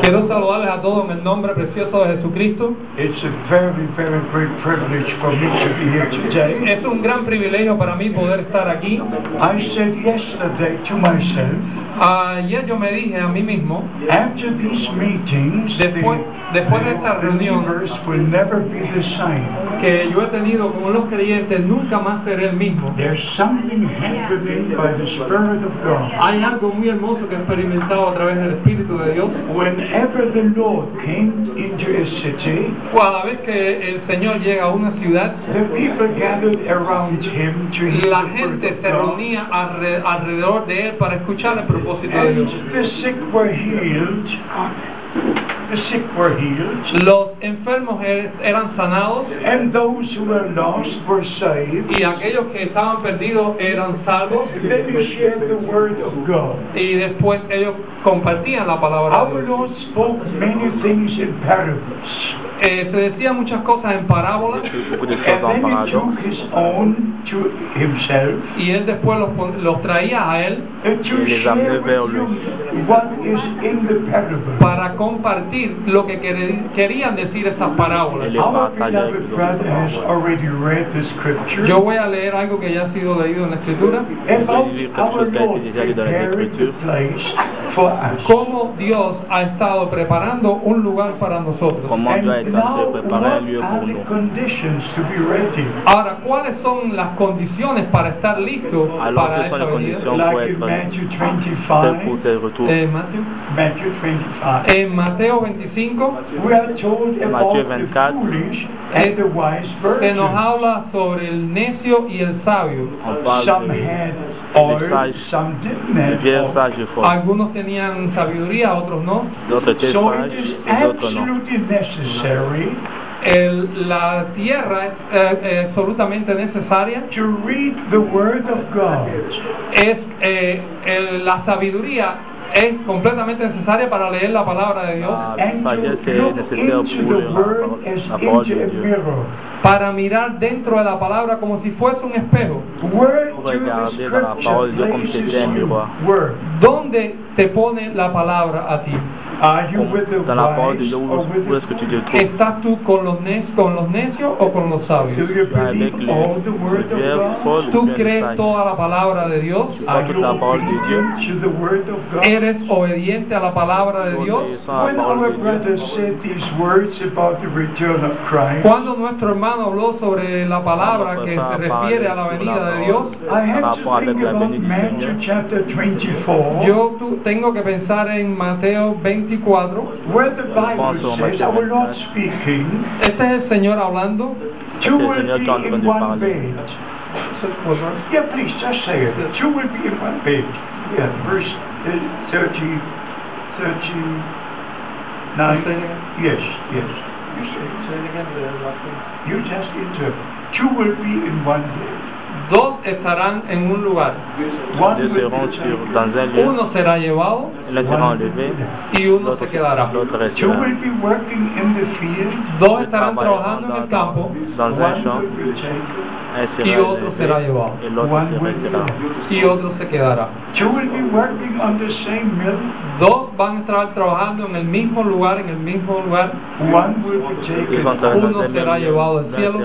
Quiero saludarles a todos en el nombre precioso de Jesucristo. It's a very, very great privilege for me to be here today. Es un gran privilegio para mí poder estar aquí. I said yesterday to myself, Ayer yo me dije a mí mismo, after these meetings, Después- the, después de esta reunión- believers will never be the same. que yo he tenido con los creyentes, nunca más seré el mismo. There's something happening by the Spirit of God. Hay algo muy hermoso que he experimentado a través del Espíritu de Dios. Whenever the Lord came into a city, Cada vez que el Señor llega a una ciudad, the people gathered around him to hear la gente se reunía alre- alrededor de él para escuchar el propósito de Dios. the sick were healed. The sick were healed. Los enfermos er- eran sanados And those who were lost were saved. y aquellos que estaban perdidos eran salvos Then you share the word of God. y después ellos compartían la palabra de Our Dios. Lord spoke many things in parables. Eh, se decía muchas cosas en parábolas y él después los, los traía a él to Il les share amenait with vers you lui. what is in the parable. para compartir lo que querían decir esas parábolas. Yo voy a leer algo que ya ha sido leído en la escritura, cómo Dios ha estado preparando un lugar para nosotros. Ahora, ¿cuáles son las condiciones para estar listos para les venida? Matthew prêt pour 25, Mateo. Matthew 25, En Mateo 25 we are told about Matthieu the 24, foolish and the wise se nos habla sobre el necio y el sabio. Some had oil, some didn't have oil. Algunos tenían sabiduría, otros no. So it is absolutely necessary El- la tierra es eh, eh, absolutamente necesaria. to read the Word of God. Es eh, el- la sabiduría es completamente necesaria para leer la palabra de Dios, La para mirar dentro de la palabra como si fuese un espejo. ¿Dónde te pone la palabra a ti? Are you Comme with the Dans la parole de wise Dieu, où, or with où est-ce que tu te the trouves ¿Estás tú con los, ne- con los necios o con los Do sabios? avec les, folles ¿Tú crees toda la palabra de Dios? La parole de Dieu. ¿Eres obediente a la palabra de Dios? Christ, Cuando nuestro hermano habló sobre la palabra que se refiere a la venida de Dios, I had Par to rapport avec think la about venue du Matthew Seigneur. chapter 24, yo tengo que pensar en Mateo 24. where the Bible pense au says, Matthieu our Lord 24. speaking, Este es el Señor hablando. Yeah, please, just say it. Two will be in one bed. Yeah, verse 30, 39. Yes, yes. You say it. You just interpret. Two will be in one bed. Dos estarán en un lugar. One Deux will seront be sur, taken. dans un lieu, Uno será llevado l'un sera enlevé, y uno se quedará. l'autre Two restera. will be working in the field. Dos estarán trabajando en el campo dans un One champ, will be taken. un y otro será llevado. One y otro se quedará. Two will be working on the same mill. Dos van a estar trabajando en el mismo lugar, en el mismo lugar. Uno será llevado al cielo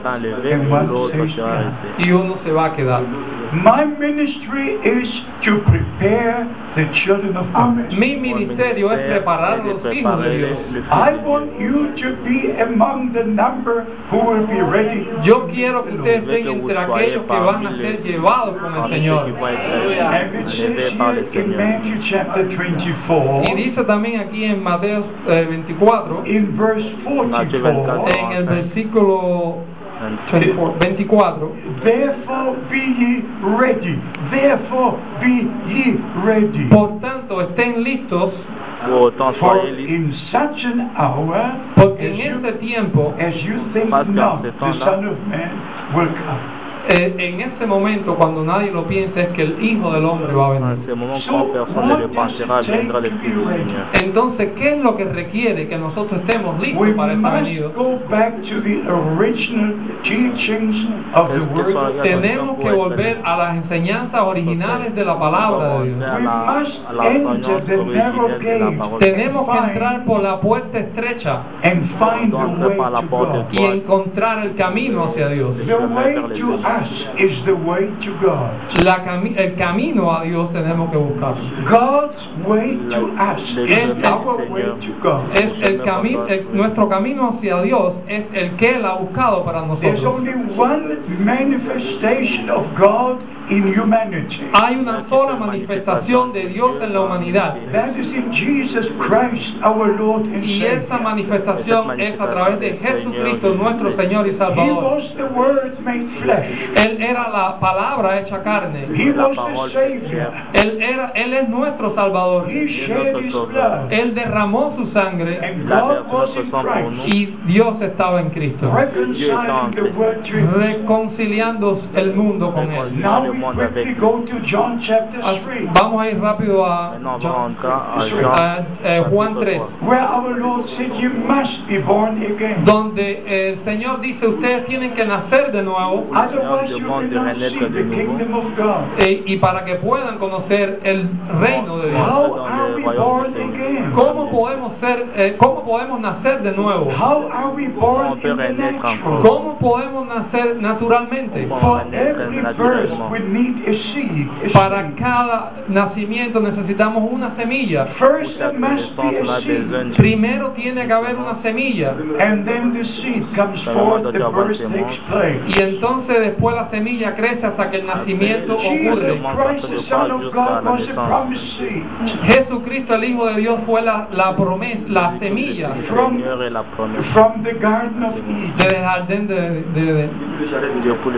y uno se va a quedar. My ministry is to prepare the children of God. Mi ministerio es preparar a los hijos de Dios. I want you to be among the number who will be ready. Yo quiero que ustedes estén entre aquellos que van a ser llevados con el Señor. qui vont être And it enlevés says par le here in Seigneur. Matthew chapter 24, Y dice también aquí en Mateo eh, 24, in verse Matthew 44, 24. en el versículo 24, 24, Therefore be ye ready. Therefore be ye ready. por tanto estén listos, Pour autant, For soyez libres. in such an hour porque as en you, este tiempo, as you think Parce not, the Son of Man will come. Eh, en este momento, cuando nadie lo piensa, es que el Hijo del Hombre va a En venir. Seigneur. Entonces, ¿qué es lo que requiere que nosotros estemos We listos para esta venida? go back to the original teachings of the Est-ce que Word ça of regarde Tenemos que volver a las enseñanzas originales de la palabra de Dios. Tenemos que entrar por la puerta estrecha y encontrar el camino hacia Dios. Is the way to God. La cami- el camino a Dios tenemos que buscar. God's way to us is our way to God. Es el camino, nuestro camino hacia Dios es el que Él ha buscado para There's nosotros. only one manifestation of God in humanity. Hay una sola manifestación de Dios en la humanidad. That is in Jesus Christ, our Lord and Y esa manifestación es a través de Jesucristo, nuestro Señor y He Salvador. was the Word made flesh. Él era la palabra hecha carne. He La was parole the Savior. Él era, Él es nuestro Salvador. He shed His blood. Él derramó su sangre And God was in Christ, y Dios estaba en Cristo, reconciling the world to Himself. reconciliando el mundo con Él. Go to John chapter Ah, 3, Vamos a ir rápido a Maintenant, on va John- entrer à a- Jean, a, eh, Juan chapitre 3, 3. where our Lord said, You must be born again. donde el Señor dice, ustedes tienen que nacer de nuevo Otherwise, you demande de cannot see renaître the de nouveau. kingdom of God. y para que puedan conocer el reino de Dios. How are we born again? ¿Cómo podemos ser, eh, cómo podemos nacer de nuevo? How are we born in the natural? ¿Cómo podemos nacer naturalmente? For every birth, we need a seed. a Para seed. cada nacimiento necesitamos una semilla. First, there must be a seed. Primero tiene que haber una semilla And then the seed comes forth, the birth takes place. y entonces después la semilla crece hasta que el nacimiento ocurre. Jesucristo, el Hijo de Dios, fue la, la promesa, la semilla. From the Garden of Eden. jardín de, de, de-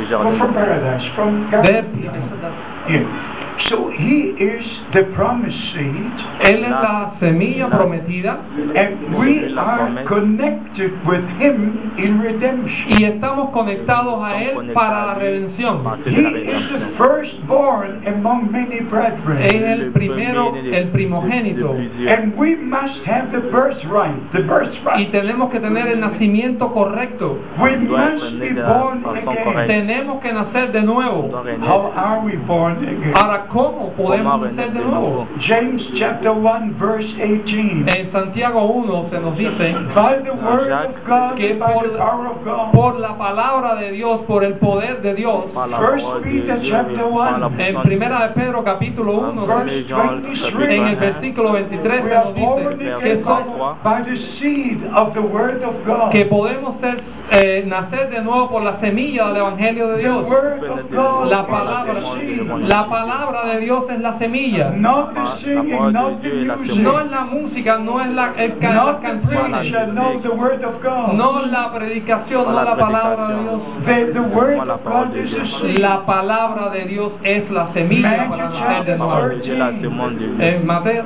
jardin. from paradise, from de- Garden of Eden. Yeah. So he is the promised seed, Él es la semilla prometida and we are connected with him in redemption. y estamos conectados a Él para la redención. He is the firstborn among many brethren. Es el primero, el primogénito. And we must have the birthright, the Y birthright. tenemos que tener el nacimiento correcto. We must be born again. Tenemos que nacer de nuevo. How are we born again? Ahora, ¿cómo podemos nacer renaître de nuevo? James chapter 1 verse 18. En Santiago 1 se nos dice By the word of God, que by por, the power of God. por la palabra de Dios, por el poder de Dios, First Peter chapter par la one. en puissance primera de Pedro capítulo 1, Verse Jean, 23. en el versículo 23 We se nos dice que somos by the seed of the word of God. que podemos ser, eh, nacer de nuevo por la semilla del Evangelio de Dios. La palabra, la palabra de Dios es la semilla. No es la música, no es la, el, ca- las not the preacher, canciones, no the word of God. no la predicación, no la la palabra de Dios. The, the word la of parole God de is Dieu. a seed. La palabra de Dios es la semilla para nacer de nuevo. En Mateo,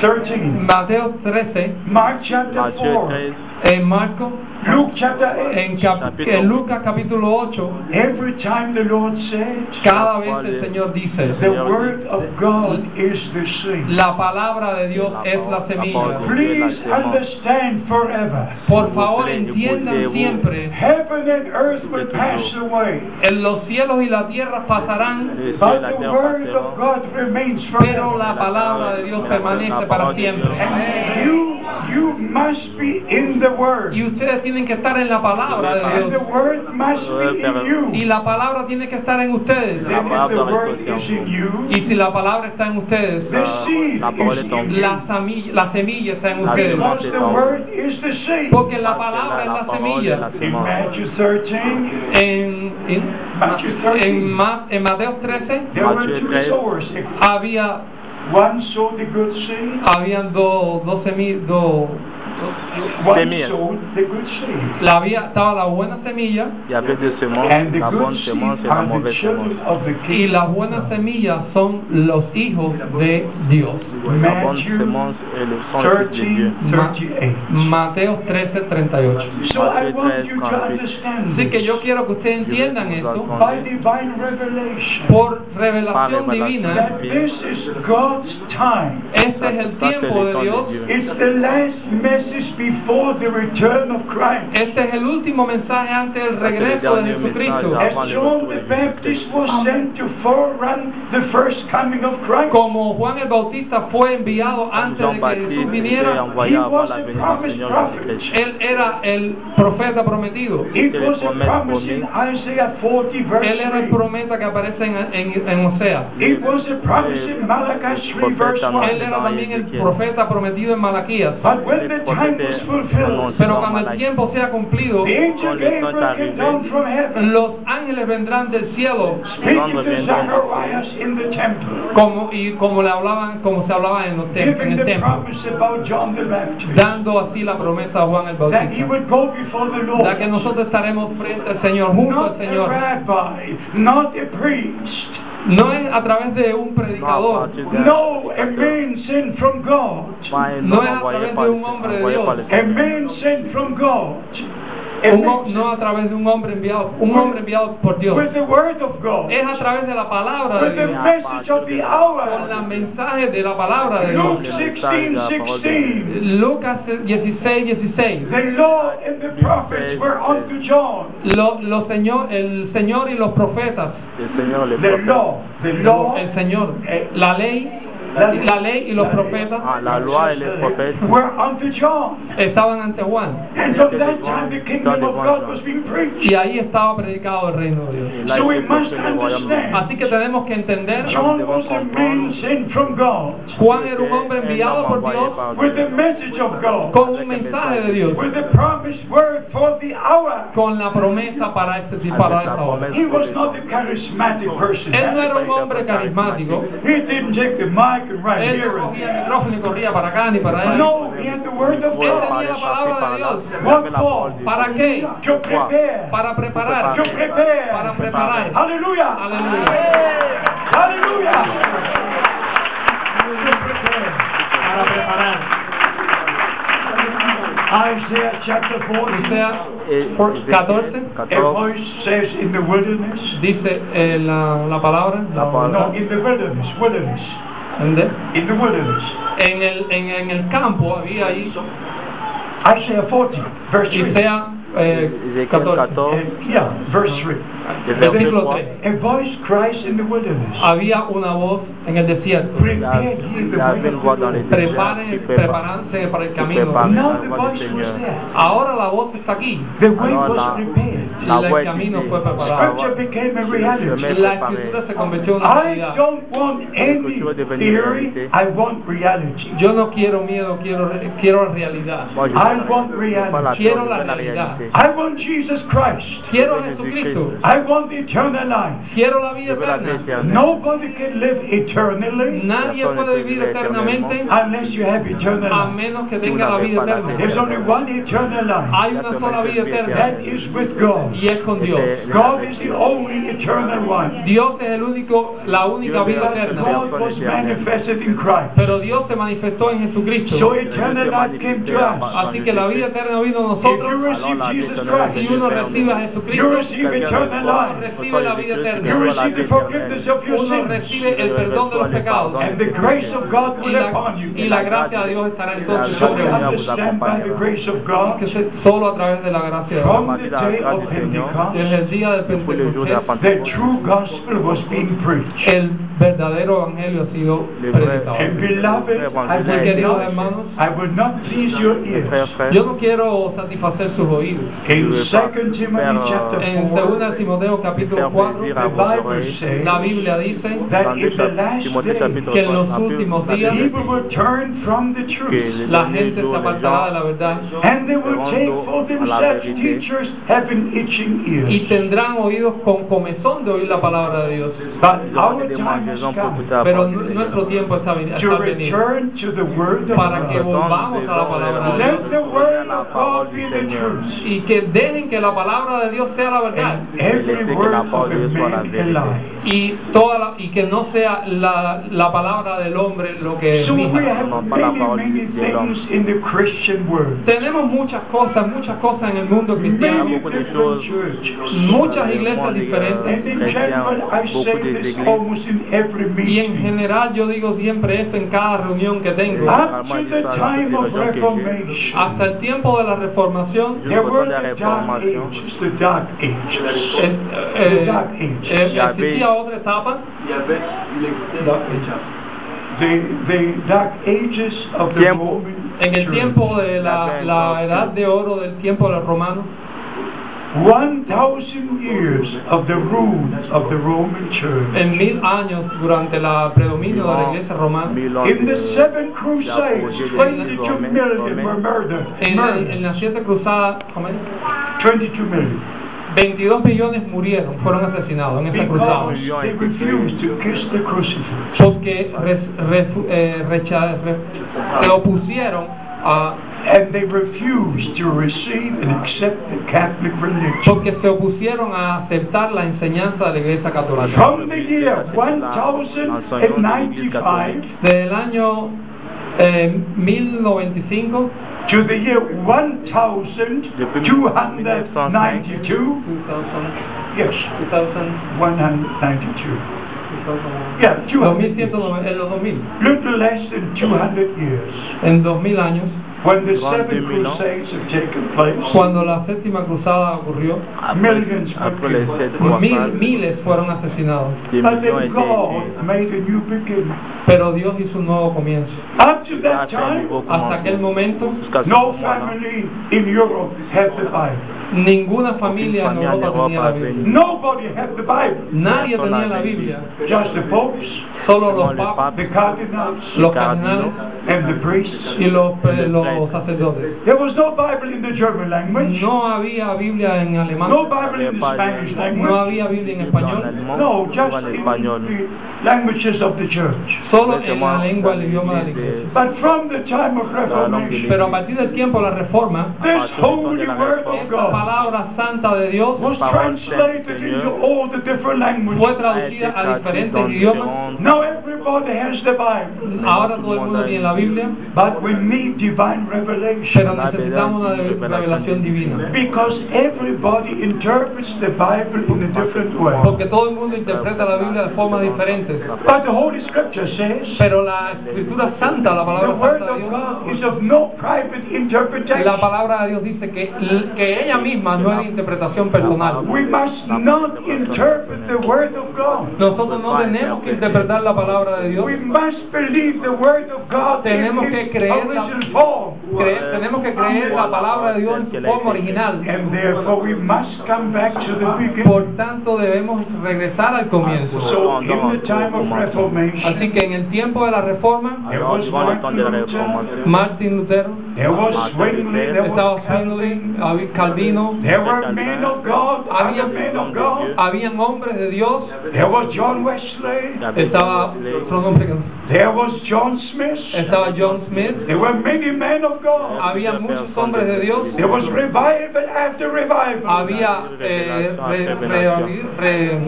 13. Mateo 13, Mark chapter Matthieu 4. 13, en Marco, Luke chapter 8. en, cap- en Lucas capítulo 8, Every time the Lord said, cada vez el Señor dice, the word of God is the seed. la palabra de Dios es la semilla. Please understand forever. Por favor, entiendan siempre, Heaven and earth will pass away, en los cielos y la tierra pasarán, but the word of. God remains pero forever. la palabra de Dios permanece para siempre. And you, you must be in the word. Y ustedes tienen que estar en la palabra de And the Dios. word must be in Y la palabra tiene que estar en ustedes. Then if the word is in you, Y si la palabra está en ustedes, the seed La la, sami- la semilla está en La ustedes. semilla. Because the word is the seed. Porque la palabra es la semilla. la In semence. Matthew 13, En, en, Matthew 13. en, Ma- en Mateo 13 there were Matthew two 13. sowers. había Habían dos dos dos Good seed. la había, estaba la buena semilla Il y la good bonne seed semence et la are the mauvaise children semence. of the y las buenas semillas son los hijos de Dios. La bonne Matthew semence et le sang le Fils de Dieu. 13, Ma- 38. Mateo 13, 38. So I Matthew want 13, you to 38. understand Así que yo quiero que ustedes entiendan esto por revelación divina. Este es el tiempo de Dios. De Dieu. It's the last message before the return of Christ. Este es el último mensaje antes del regreso de Jesucristo. As John the Baptist was sent to forerun the first coming of Christ, Como Juan el Bautista fue enviado antes de que Jesús viniera, él era el profeta prometido. it C'était was les a promesses promise in Isaiah 40 verse Él era el 3. prometa que aparece en, en, en Osea. It was a promise in Malachi 3 verse Él 1. era también el profeta prometido en Malaquías. But when the time was fulfilled, Pero cuando el tiempo sea cumplido, the angel Gabriel came down from heaven, los ángeles vendrán del cielo. Como y como le hablaban, como se hablaba en, los tem- en el the templo, dando así la promesa a Juan el Bautista, que nosotros estaremos frente al Señor, junto al Señor. No es a través de un predicador, no, a man sent from God, No es a través de un hombre de Dios. a man sent from God, un no a través de un hombre enviado, un hombre enviado por Dios. with the word of God, Es a través de la palabra de with the Dios, message of the con la hour. mensaje de la palabra de Dios. Luke 16, 16. Lucas 16, 16. The Lord and the prophets were unto John. Lo, lo señor, el Señor y los profetas, Le Seigneur, les The law, the law el Señor, la ley, la ley y los profetas Ah, la loi et les prophètes. were unto John. estaban ante Juan. And from that time the kingdom of God was being preached. Y ahí estaba predicado el reino de Dios. So we must understand. Así que tenemos que entender, John was a man sent from God Juan era un hombre enviado por Dios with the message of God, con un mensaje de Dios, with the promised word for the hour. con la promesa para este para esta hora. He was not a charismatic person. Él no era un hombre carismático. He didn't take the mic and right Él cogía el micrófono y corría para acá ni para allá. No, he had the word of Él God. tenía la palabra de Dios. What for? ¿Para qué? To prepare. Para preparar. To prepare. Para preparar. Hallelujah. Aleluya. Hallelujah. Para preparar. Isaiah chapter 40. Osea Et por- Ézéchiel 14 A 14, voice says in the wilderness. dice eh, la, la palabra La palabra. No, in the wilderness. Wilderness. In the wilderness. en el, en, en el campo había ahí Isaiah 40, verse 3. Isaiah eh, Ézéchiel 14 14, Uh, yeah, verse 3. Le verset versículo 3. 3 A voice cries in the wilderness. había una voz en el desierto preparen, preparándose para el camino Now the voice was there. ahora la voz está aquí The way Alors was la, prepared. la El camino fue preparado. Scripture became a reality. chemin la escritura se convirtió en una I realidad don't want any theory. I want reality. yo no quiero miedo quiero quiero realidad I want reality. Quiero la realidad. I want Jesus Christ. quiero a Jesucristo Christ. I want eternal life. quiero la vida eterna. Nobody can live eternally nadie puede vivir eternamente unless you have eternal a life. menos que tenga la vida eterna There's only one eternal life. hay una sola vida eterna That is with God. y es con Dios God is the only eternal one. Dios es el único la única vida eterna God was manifested in Christ. pero Dios se manifestó en Jesucristo So eternal life came to us. así que la vida eterna vino a If you nosotros receive Jesus si Christ, uno recibe a you Jesucristo receive eternal uno recibe la vida You eterna. receive the forgiveness of your uno recibe el perdón de los pecados. And the grace of God y will la, upon you. y la gracia de Dios estará entonces So sobre we vosotros. understand by the grace of God que se- solo a través de la gracia de Dios. desde el día de Pentecostés the true gospel was being preached. el verdadero evangelio ha sido predicado. And beloved, I Así will queridos not, hermanos I will not please your Mes frères, ears. frères, yo no quiero satisfacer sus oídos. In Je veux 2 pas Timothy faire, chapter en 4, 2 Timoteo Timoteo capítulo faire 4, plaisir à The vos Bible oreilles. says la Biblia dice that Dans in 2 the last Timothée days, chapitre que en 3, los últimos la días Bible people will turn from the que truth. les la gente se apartará de la verdad y ears. tendrán oídos con comezón de oír la palabra de Dios. La Pero nuestro tiempo está, está venido return to the Word of para que God. volvamos a la palabra de Dios Let the Word of God be the truth. y que dejen que la palabra de Dios sea la verdad And y toda la- y que no sea la, la palabra del hombre lo que es So. Tenemos muchas cosas, muchas cosas en el mundo cristiano, muchas Le iglesias. diferentes y en general yo digo siempre esto en cada reunión que tengo. Hasta el tiempo de la reformación. There eh, eh, eh, Il y avait- existía otra etapa The, the dark ages of the Tiempo. Roman en el tiempo de la, la edad de oro del tiempo de los romanos. One thousand years of the rule of the Roman Church. en mil años durante la predominio de la iglesia romana. In the seven de crusades, apogée de 22 Romain- million were murdered. En, en Murdered. la siete cruzada, ¿cómo es? 22 million. 22 millones murieron, fueron asesinados en esa cruzada. Porque eh, recha- re- se opusieron a, And they refused to receive and accept the Catholic religion. porque se opusieron a aceptar la enseñanza de la iglesia católica. From the year 1095 Desde el año eh, 1095 to the year 1292, yes, 192. Yeah, 200 years. 2100, en los 2000, Little less than 200 years. en 2000 años, Durante mil cuando la séptima cruzada ocurrió, mil, miles fueron asesinados. Pero Dios hizo un nuevo comienzo. Hasta aquel momento, ninguna familia en Europa tenía la Biblia. Nadie tenía la Biblia. Solo los papas, los cardenales y los, los sacerdotes. There was no Bible in the German language. No había Biblia en alemán. No Bible in the Había Spanish language. No había Biblia en español. No, just en in the languages of the church. Solo en la lengua, el idioma de la iglesia. But from the time of Reformation, Pero a partir del tiempo de la reforma, this holy word of esta God palabra santa de Dios was translated del into all the different fue languages. traducida a diferentes idiomas. Now everybody has the Bible, Ahora todo el mundo tiene la Biblia, but we need divine. Pero necesitamos una revelación divina. Because everybody interprets the Bible in a different way. Porque todo el mundo interpreta la Biblia de formas diferentes. But the Holy Scripture says Pero la escritura santa, la the palabra Word santa de of God Dios, is of no private interpretation. la palabra de Dios dice que, que ella misma no es de interpretación personal. We must not interpret the Word of God. Nosotros no tenemos que interpretar la palabra de Dios, We must believe the Word of God Tenemos que creer la- original tenemos que creer la palabra de Dios en su forma original. And therefore we must come back to the beginning. Por tanto, debemos regresar al comienzo. So in the time of Reformation, Así que en el tiempo de la reforma, there was Martin Luther, Réformation, Martin Lutero, there was Zwingli, there estaba Zwingli, había Calvino, there were men of God, Había other men of God. habían hombres de Dios, There was John Wesley, estaba there was John Smith, estaba John Smith, there were many men of God. había muchos hombres de Dios, There was revival after revival. había eh, re- re- re-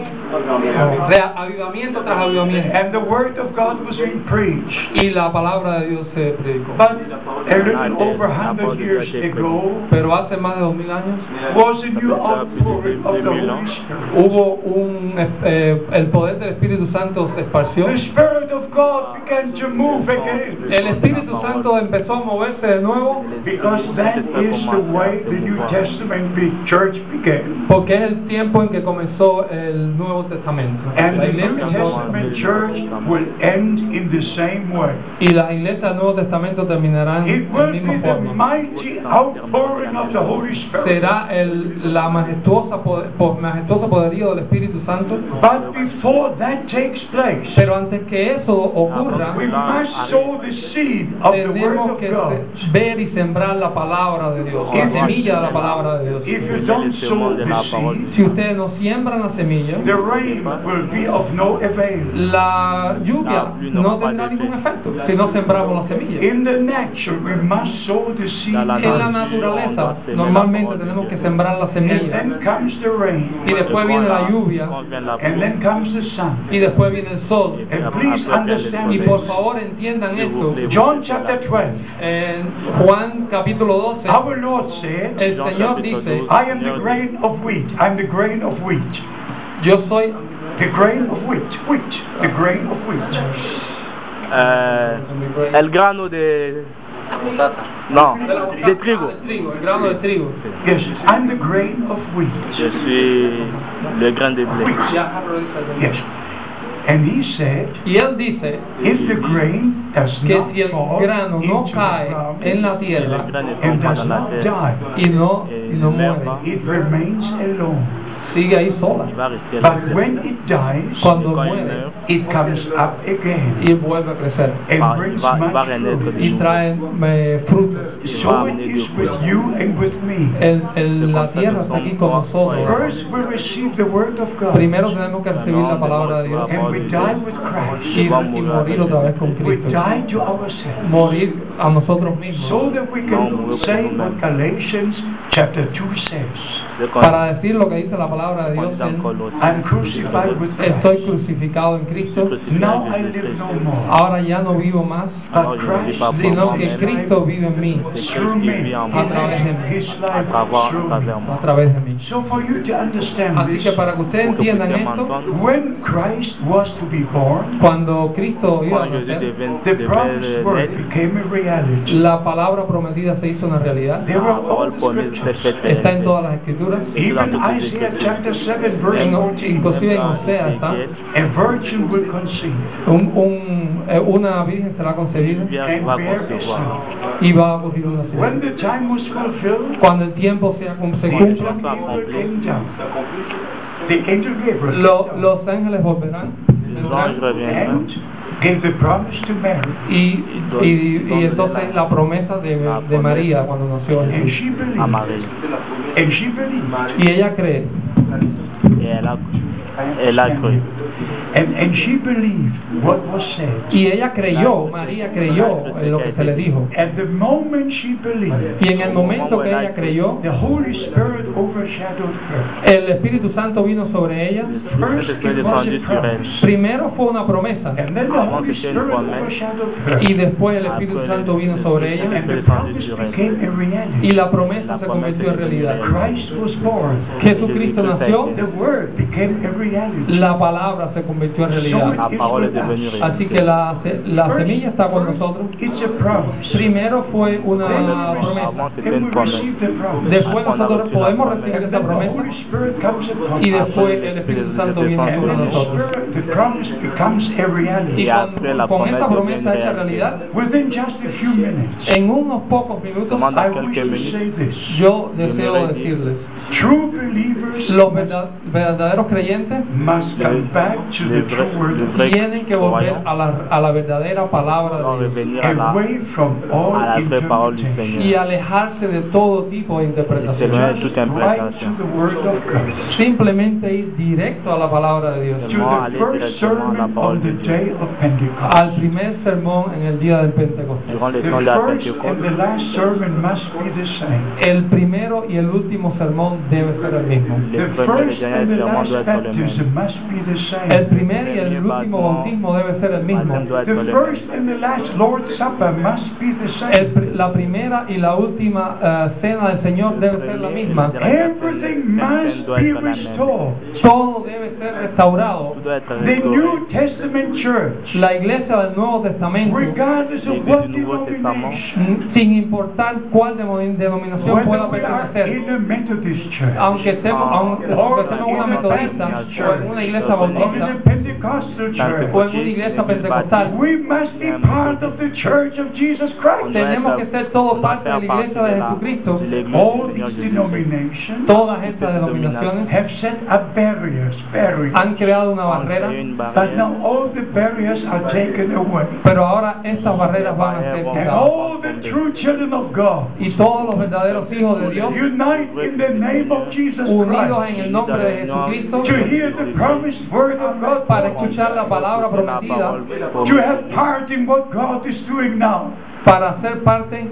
re- avivamiento tras avivamiento And the word of God was being preached. y la palabra de Dios se predicó. But a little over a hundred years ago Pero hace más de dos mil años was a new outpouring of the Holy Spirit. hubo un eh, el poder del Espíritu Santo se esparció. The Spirit of God began to move again. El Espíritu Santo empezó a de nuevo Because that is the way the New Testament church began. porque es el tiempo en que comenzó el Nuevo Testamento. And La the New iglesia del Nuevo- Testament church will end in the same way. y las iglesias del Nuevo Testamento de will la be misma the forma. mighty outpouring of the Holy Spirit. Será el, la majestuosa, poder- po- majestuoso poderío del Espíritu Santo. But before that takes place, Pero antes que eso ocurra, we must sow the seed of the Word of que God. Ver y sembrar la palabra de Dios, la semilla de la palabra de Dios. Si ustedes no siembran la semilla, la lluvia no tendrá ningún efecto si no sembramos la semilla. En la naturaleza, normalmente tenemos que sembrar la semilla. y después viene la lluvia. y después viene el sol. Y por favor entiendan esto. John chapter 12. En Juan capítulo 12, Our Lord said, el Señor dice, I am the grain of wheat. I'm the grain of wheat. yo soy The grain of wheat. Wheat. The grain of wheat. Eh, el grano de... No, de trigo. el grano de trigo. Yes, I'm the grain of wheat. Je suis le grain de blé. Yes. And he said, Y él dice if the grain does que not si el grano no cae en la tierra and does not die, y no, y meurt muere, it remains alone. Sigue ahí sola. But when it dies, Cuando muere, it comes up again y vuelve a crecer and brings much y trae eh, frutos. So it is with you and with me. El, el- la tierra está aquí con nosotros. First, we receive the word of God, Primero tenemos que recibir la palabra de Dios and we die with Christ. y, y morir otra vez con We Cristo. die to ourselves, Morir a nosotros mismos. so that we can say what Galatians chapter 2 says. Para decir lo que dice la palabra de quand Dios, estoy Christ. crucificado en Cristo. Now I live no more, Ahora ya no vivo más, pour sino que Cristo vive en mí. A través de mí. A través de mí. So for you to understand Así this, que para que ustedes entiendan esto, m'entendre, when Christ was to be born, cuando Cristo iba a nacer, devint- the devait promised word naître, became a reality. la palabra prometida se hizo una realidad. Faite Está en todas las escrituras. Chapter 7 verse En- 14. inclusive en Osea está. A virgin will conceive. Un, un- eh, una virgen será concebida. Y va a ocurrir una When nación. the time was fulfilled, Cuando el tiempo sea, se cumpla, lo- los ángeles volverán. The promise to Mary. y, y, y entonces la promesa de, de María cuando nació. Jesús. y ella cree Et elle a, elle a cru. And, and she believed what was said. y ella creyó María creyó en lo que se le dijo At the moment she believed, y en el momento que ella creyó the Holy Spirit overshadowed her. el Espíritu Santo vino sobre ella First, it was a promise. primero fue una promesa And then the Holy Spirit overshadowed her. y después el Espíritu Santo vino sobre ella And the promise became a y la promesa se convirtió en realidad Christ was born. Jesucristo nació The Word became a reality. la palabra se convirtió en realidad. Así que la, se- la semilla está con nosotros. primero fue una promesa. después nosotros podemos recibir esa promesa. y después el Espíritu Santo viene sobre nosotros. y con, con esa promesa hecha realidad Within just a few minutes, en unos pocos minutos yo deseo decirles True believers los verda- verdaderos creyentes must come back to the Les true vrais- word les of vrais tienen que volver a la, a la verdadera palabra de Dios away from all y alejarse de todo tipo de Et interpretación. s'éloigner de toute Just right to interprétation. the word of God. Simplemente ir directo a la palabra de Dios. To Seulement the aller first directement à la sermon parole on de the Dieu. day of Pentecost. Al primer sermón en el día del Pentecostés. Durant les The temps de la first and Pentecôte, the last sermon must be the same. El primero y el último sermón debe ser el mismo. El primer y el último bautismo debe ser el mismo. The first and the last Lord's Supper must be the El la primera y la última eh, cena del Señor debe ser la misma. Everything must be restored. Todo debe ser restaurado. La iglesia del Nuevo Testamento, sin importar cuál denominación pueda pertenecer, in a Methodist church, aunque estemos, aunque or estemos en una in a metodista Baptist o en una church, iglesia or in bautista a Pentecostal o church, en una iglesia pentecostal, we must be part of the church of Jesus Christ. tenemos que ser todos parte de la iglesia de Jesucristo. All these denominations Todas estas denominaciones have set up barriers, barriers. han creado una barrera, But now all the barriers are taken away. pero ahora estas barreras van a ser And quitadas. all the true children of God Y todos los verdaderos hijos de Dios, unite in the name of Jesus unidos en Christ. el nombre de Jesucristo, to hear the promised word of God. Para escuchar la palabra prometida, to have part in what God is doing now. para ser parte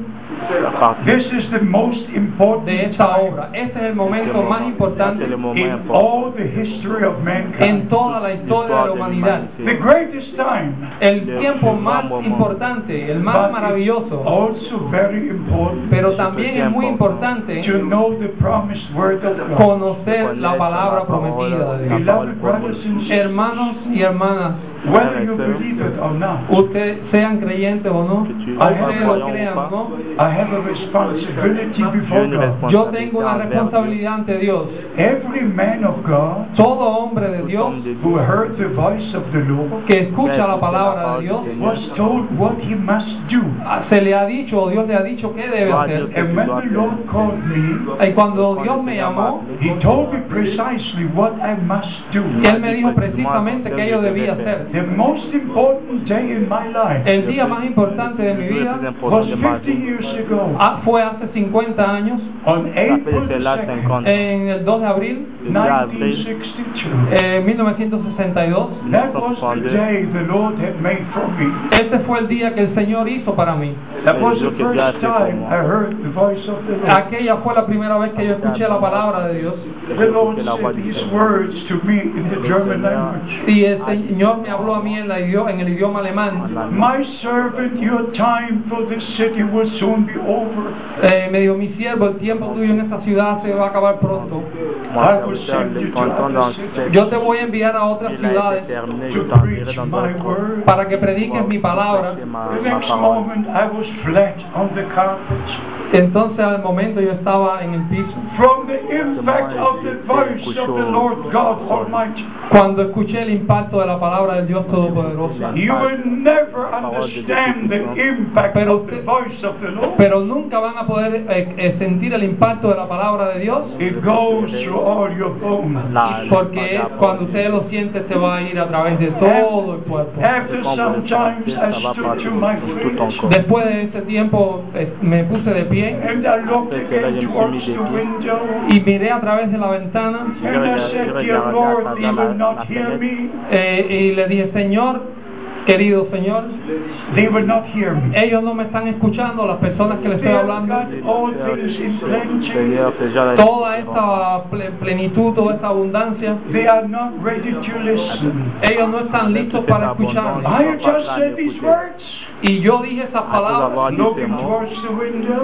This is the most important de esta time obra. Este es el momento más importante in all the history of en mankind. toda la historia de la humanidad. The greatest time, El tiempo más importante, el más maravilloso, also very important pero también es muy importante to know the promised word of God. conocer la palabra prometida de Dios. Hermanos y hermanas, whether you believe it or not, ustedes sean creyentes o no, ustedes lo crean o no, I have a responsibility before God. yo tengo una responsabilidad ante Dios. Every man of God Todo hombre de Dios who heard the voice of the Lord que escucha la palabra de Dios, was told what he must do. se le ha dicho o Dios le ha dicho qué debe hacer. And when the Lord called me, Y cuando Dios me llamó, he told me precisely what I must do. Él me dijo precisamente qué yo debía hacer. The most important day in my life El día más importante de mi vida was 50 years ago ah, fue hace 50 años, on April C'est là 2nd, 50. en el 2 de abril Le 2 avril 1962. eh, 1962. That was the day the Lord had made for me. Ese fue el día que el Señor hizo para mí. That was the El Dios que first te hace time como- I heard the voice of the Lord. Aquella fue la primera vez que yo escuché la palabra de Dios. The Lord said these words to me in the German language. Y el Señor me habló a mí en, la idioma, en el idioma alemán. My servant, your time for this city will soon be over. Eh, me dijo, mi siervo, el tiempo tuyo en esta ciudad se va a acabar pronto. Yo te voy a enviar a otras ciudades para que prediques mi palabra. Entonces al momento yo estaba en el piso. Cuando escuché el impacto de la palabra del Dios Todopoderoso. You will never understand the impact Pero of the usted- voice of the Lord. Pero nunca van a poder eh, eh, sentir el impacto de la palabra de Dios. Your bones. Porque cuando usted lo siente se va a ir a través de todo el cuerpo. After some times I stood to my feet Después de ese tiempo me puse de pie and I looked again towards the window y miré a través de la ventana and I said, Dear Lord, they will not hear me. eh, y le dije, Señor, querido Señor, They will not hear me. ellos no me están escuchando, las personas que le They estoy hablando. Toda esta ple- plenitud, toda esta abundancia, They are not ready to listen. ellos no están listos para escuchar. I just said these words, Y yo dije esas palabras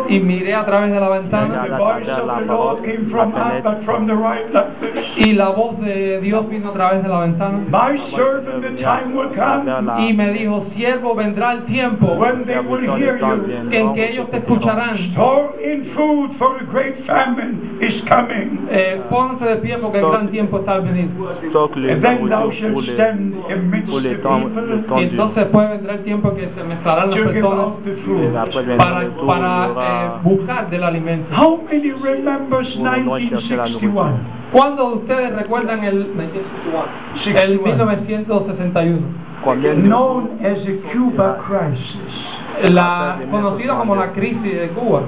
y miré a través de la ventana y la voz de Dios vino a través de la ventana y me dijo, siervo, vendrá el tiempo when they will hear you. en que ellos te escucharán. Store in food, for a great famine is coming. Eh, pónganse de pie porque el gran tiempo está al venir. And then thou shalt stand amidst pour the les temps, le people temps Y du entonces después vendrá el tiempo que se mezclarán las personas para, para eh, buscar del alimento. How many remembers Pour le noix chercher la 1961? ¿Cuándo ustedes recuerdan el, el 1961? Known as the Cuba crisis. La conocida como la crisis de Cuba,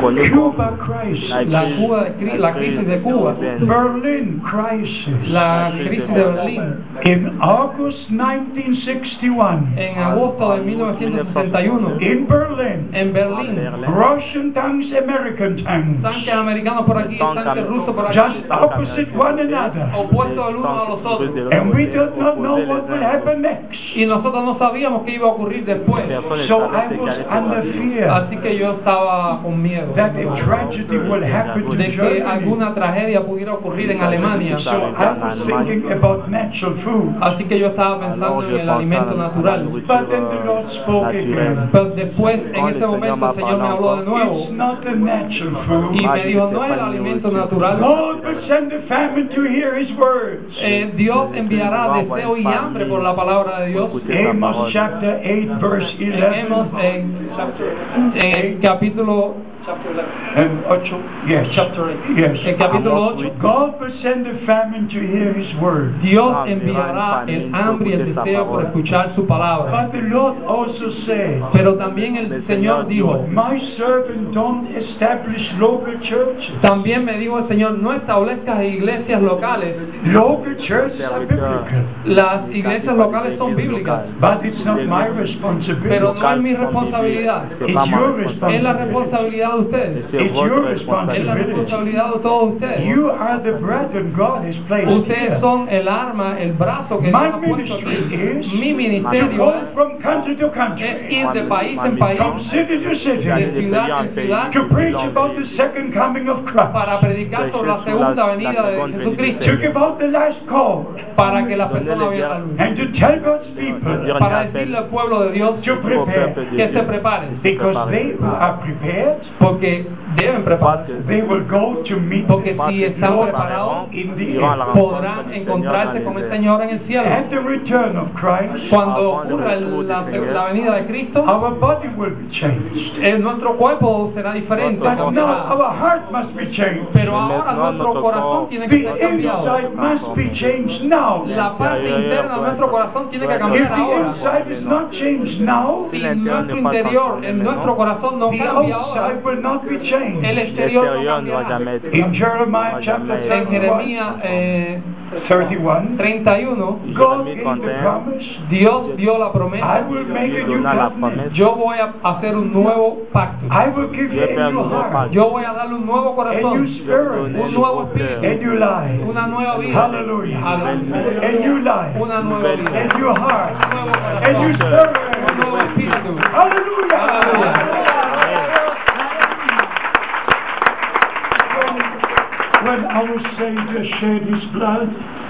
Cuba crisis, la, Cuba de cri- la crisis de Cuba, Berlin crisis. la crisis de Berlín, In August 1961, en agosto de 1961, in Berlin, en Berlín, Russian tanks, American tanks, tanques americanos por aquí, tanques rusos por aquí, just opposite one another. opuestos el uno a los otros. And we did not know what would happen next. Y nosotros no sabíamos qué iba a ocurrir después. So I was under fear Así que yo estaba con miedo that a tragedy will happen to de que Germany. alguna tragedia pudiera ocurrir en Alemania. So I was thinking about natural food. Así que yo estaba pensando en el alimento natural. But then the Lord spoke again. Pero después, en ese momento, el Señor me habló de nuevo It's not the natural food. y me dijo, no es el alimento natural. Lord will send a famine to hear his words. Eh, Dios enviará deseo y hambre por la palabra de Dios. Amos chapter 8 verse En Amos, 11. En, el capítulo And ocho, yes, chapter 8. Yes. El capítulo 8. God will send a famine to hear his word. Dios enviará el hambre y el deseo por escuchar su palabra. But the Lord also said, Pero también el Señor dijo, My servant don't establish local churches. también me dijo el Señor, no establezcas iglesias locales. Local churches are biblical. Las iglesias locales son bíblicas, But it's not my pero responsibility. no es mi responsabilidad. It's your Es la responsibility. responsabilidad de ustedes. It's your Es la responsibility. responsabilidad de todos ustedes. You are the brethren God has placed Ustedes son el arma, el brazo que Dios My ha puesto aquí. ministry is Mi to ministerio go from country to es country, ir de país en país, from city to de city, ciudad en ciudad, to preach about the second coming of Christ, para predicar sobre la segunda venida de to Jesucristo, give out the last call, para que las personas vean la luz, and to tell God's people. Para decirle al pueblo de Dios to prepare, que se preparen, because they who are prepared, porque deben prepararse, they will go to meet porque si están preparados, the podrán encontrarse con el Señor en el cielo. At the return of Christ, Cuando ocurra la, la venida de Cristo, our body will be changed. eh, nuestro cuerpo será diferente, But now our heart must be changed. pero ahora nuestro corazón tiene que The ser cambiado. inside must be changed now. La parte interna de nuestro corazón tiene que If cambiar the ahora. inside is not changed now, Si nuestro interior, en nuestro corazón no the cambia ahora, will not be el changed. exterior no cambiará. In Jeremiah chapter En 31, Jeremías eh, 31, 31, God gave the promise, Dios dio la I promesa, will make a new covenant. yo voy a hacer un nuevo pacto. I will give you a new heart, Yo voy a darle un nuevo a new corazón, spirit, un nuevo a espíritu, new life. una nueva vida, Hallelujah. Aleluya. A new life, una nueva vida, a new heart, un nuevo a new corazón, un nuevo spirit. espíritu. Hallelujah. Hallelujah. When our Savior shed his blood,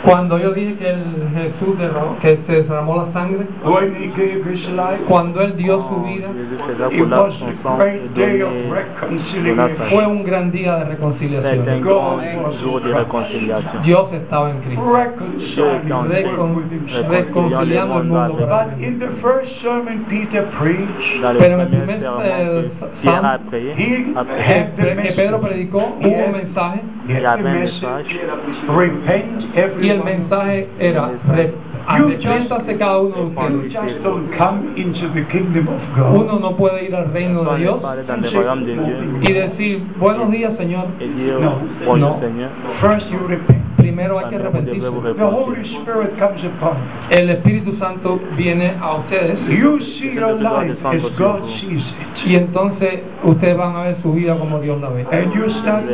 Cuando yo dije que el Jesús derramó, que se derramó la sangre, cuando él dio su vida, it was a great day of reconciliation. fue un gran día de reconciliación. Dios estaba en Cristo, reconciliando el mundo Pero en el primer eh, he que, the que Pedro predicó, hubo un mensaje y el mensaje era "Re- arrepiéntase cada uno de ustedes. just don't come into the kingdom of God. Uno no puede ir al reino de Dios y decir, buenos días Señor. No. First you repent. Primero hay que arrepentirse. The Holy Spirit comes upon El Espíritu Santo viene a ustedes you. You see your life as God sees y entonces ustedes van a ver su vida como Dios la ve. And you start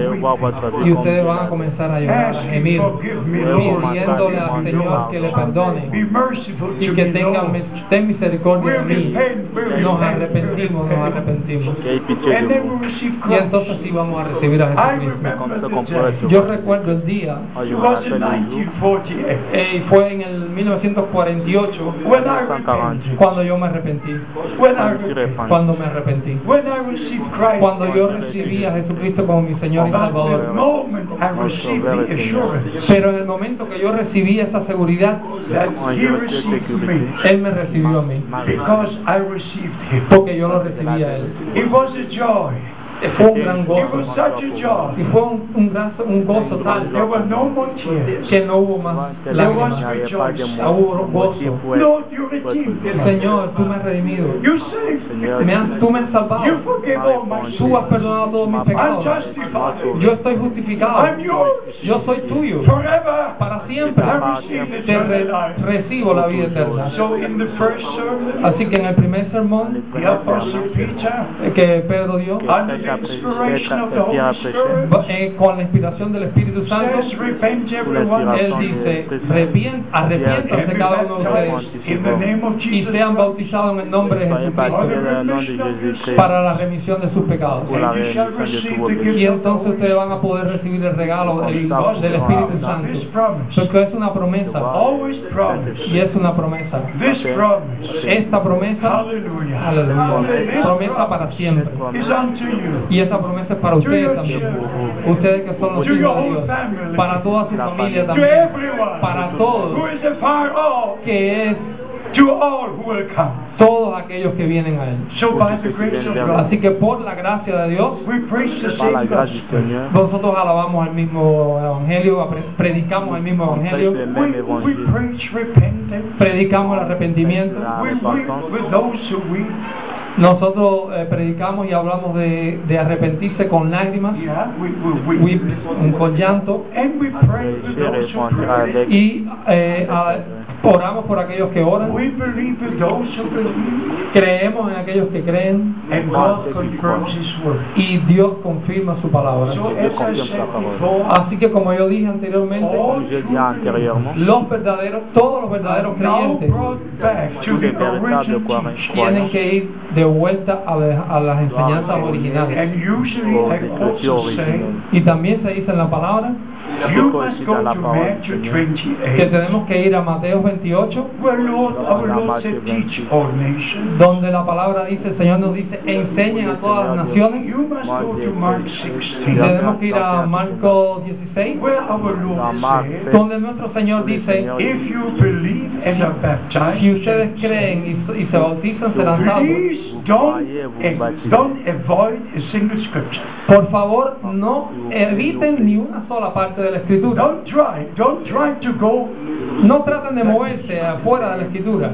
Y ustedes van a comenzar a llorar, a gemir, pidiéndole al Señor que le perdone y to que tenga ten misericordia de mí. Nos repent, arrepentimos, nos repent. arrepentimos. Y entonces sí vamos a recibir a Jesucristo. Yo recuerdo el día, was in 1948 eh, y fue en el 1948 when I repented. cuando yo me arrepentí, When I repented. cuando me arrepentí, When I received Christ. cuando yo recibí a Jesucristo como mi Señor y Salvador. moment I received the assurance Pero en el momento que yo recibí esa seguridad, that He received me, Él me recibió a mí, because I received Him. porque yo lo recibí a Él. It was a joy. Fue un gran gozo. Y fue un, un, graso- un gozo tal no que no hubo más lágrimas. Hubo gozo. Lord, you. Señor, tú me has redimido. You saved me. Has, tú me has salvado. You forgave all my Tú has perdonado todos mis pecados. Yo estoy justificado. I'm yours. Yo soy tuyo. Forever. Para siempre. Te re- recibo la vida eterna. So in the first sermon, Así que en el primer sermón the Apostle Peter, que Pedro dio, eh, con la inspiración del Espíritu Santo, él dice, "Repien- and arrepiéntanse cada uno de ustedes y sean bautizados en el nombre de Jésus-Christ para la remisión de sus pecados. Y entonces ustedes van a poder recibir el regalo del, del Espíritu Santo. Porque es una promesa. Promise. Y es una promesa. Esta promesa, aleluya, promesa para siempre. Y esa promesa es para ustedes también. Ustedes que son los hijos de Dios. Para toda su familia también. Para todos. off, Que es to all who will come. todos aquellos que vienen a Él. So by the grace of God, Así que por la gracia de Dios, we preach the same gospel. Nosotros alabamos el mismo evangelio, predicamos el mismo evangelio, le We, même we évangile. preach repentance. predicamos el arrepentimiento. We weep with those who weep. Nosotros eh, predicamos y hablamos de, de arrepentirse con lágrimas, Yeah, we, we, weep, we, con llanto, and we pray y eh, a- oramos por aquellos que oran, We believe with those who believe, creemos en aquellos que creen and God confirms His word. y Dios confirma su palabra. So as I said before, Así que como yo dije anteriormente, los verdaderos, todos los verdaderos creyentes tienen que ir de vuelta a, la- a las enseñanzas originales. Y también se dice en la palabra you must go to Matthew que 28, tenemos que ir a Mateo 28, where Lord, our Dans Lord Matthieu said, teach 28. all nations. donde la palabra dice, el Señor nos dice, enseñen a todas las naciones. You must go to Mark 16, Tenemos que ir a Marcos 16, where our Dans Lord Marc said, donde nuestro Señor dice, if you believe and are baptized, si ustedes creen y, y se bautizan, serán salvos. please don't, don't avoid a single scripture. Por favor, no eviten ni una sola parte de la escritura. Don't try, don't try to go No traten de moverse afuera de la escritura.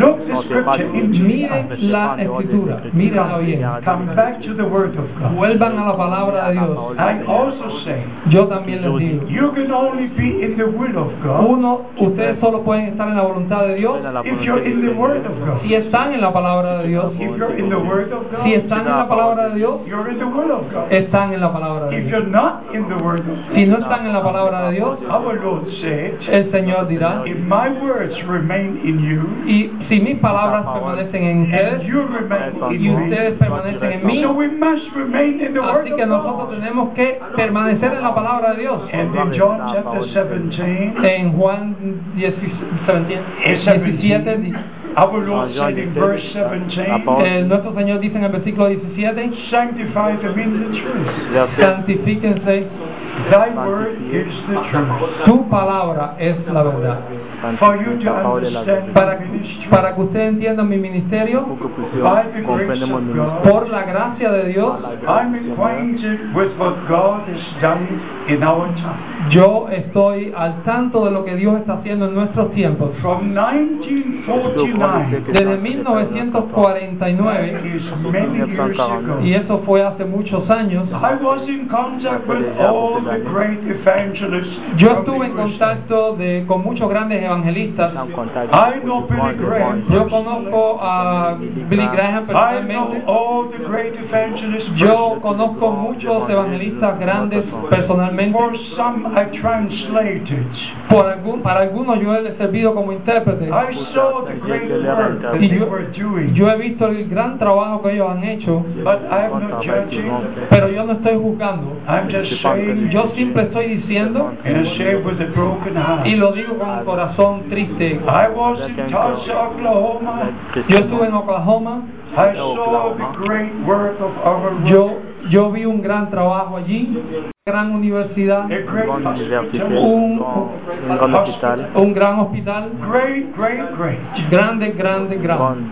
look the scripture Miren la escritura, mírenla bien. Come back to the word of God. Vuelvan a la palabra de Dios. I also say, Yo también les digo. you can only be in the will of God Uno, ustedes solo pueden estar en la voluntad de Dios if you're in the word of God. si están en la palabra de Dios. If you're in the word of God, Si están en la palabra de Dios, you're in the will of God. están en la palabra de If Dios. you're not in the word of Si God, no están en la palabra de Dios, our Lord said, el Señor dirá, if my words remain in you, y si mis palabras permanecen en ustedes y ustedes permanecen en mí, so we must remain in the word así que nosotros tenemos que permanecer en la palabra de Dios. And in John chapter 17, En Juan 17, di- our Lord said in verse 17, eh, nuestro Señor dice en el versículo 17, sanctify them in the truth. Verset santifíquense, Thy word is the truth. tu palabra es la verdad. Para, my ministry, para que ustedes entiendan mi ministerio, que por la gracia de Dios, I'm acquainted with what God has done in our time. yo estoy al tanto de lo que Dios está haciendo en nuestros tiempos. From Je suis au courant de 1949, ce que Desde dans cette 1949, is many years ago, y eso fue hace muchos años, yo estuve en contacto de, con muchos grandes evangelistas. I know Billy Graham. Yo conozco a Billy Graham personalmente. all the great evangelists. Yo conozco muchos evangelistas grandes personalmente. For some I translated. Por algún, para algunos yo he servido como intérprete. I saw the great work that they yo, were doing. yo he visto el gran trabajo que ellos han hecho, But I'm not judging. pero yo no estoy juzgando. I'm just saying, Yo siempre estoy diciendo, and I say with a broken heart. y lo digo con un corazón triste, I was in Tulsa, Oklahoma. yo estuve en Oklahoma, I saw the great work of our yo, yo vi un gran trabajo allí, gran universidad, hospital. Un- un un gran hospital, Great, great, great. grande, grande, grande.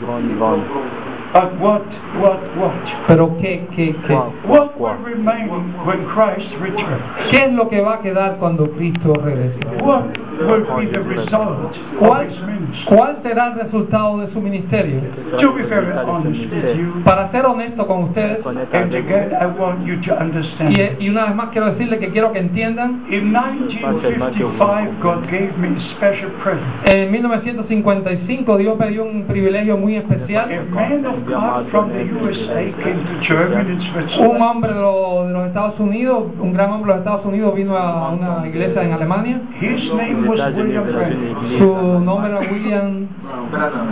Grande, grande, grande. But what, what, what? Pero ¿qué, qué, qué? Quoi, quoi, What quoi will remain when Christ returns? ¿Qué es lo que va a quedar cuando Cristo regrese? What will be the result of ¿Cuál, his ministry? ¿Cuál será el resultado de su ministerio? To be very honest with you, Para ser honesto con ustedes, Honnête and avec again, vous. I want you to understand. y, y una vez más quiero decirle que quiero que entiendan, In 1955, God gave me a special present. en 1955 Dios me dio un privilegio muy A especial. man of God from the USA came to Germany and Un Switzerland. hombre de los, de los Estados Unidos, un gran hombre de los Estados Unidos vino a una iglesia en Alemania. His name was William Branham. Su nombre era William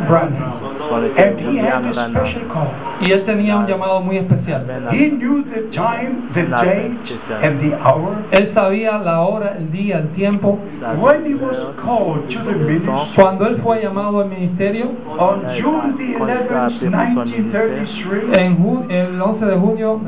Branham. Dans le And he William had a Branham. special call. y él tenía un llamado muy especial. He knew the time, the La date, especial. and the hour. Él sabía la hora, el día, el tiempo. When he was called to the ministry Cuando él fue llamado al ministerio, on June the 11th, 1933, en ju- el 11 de junio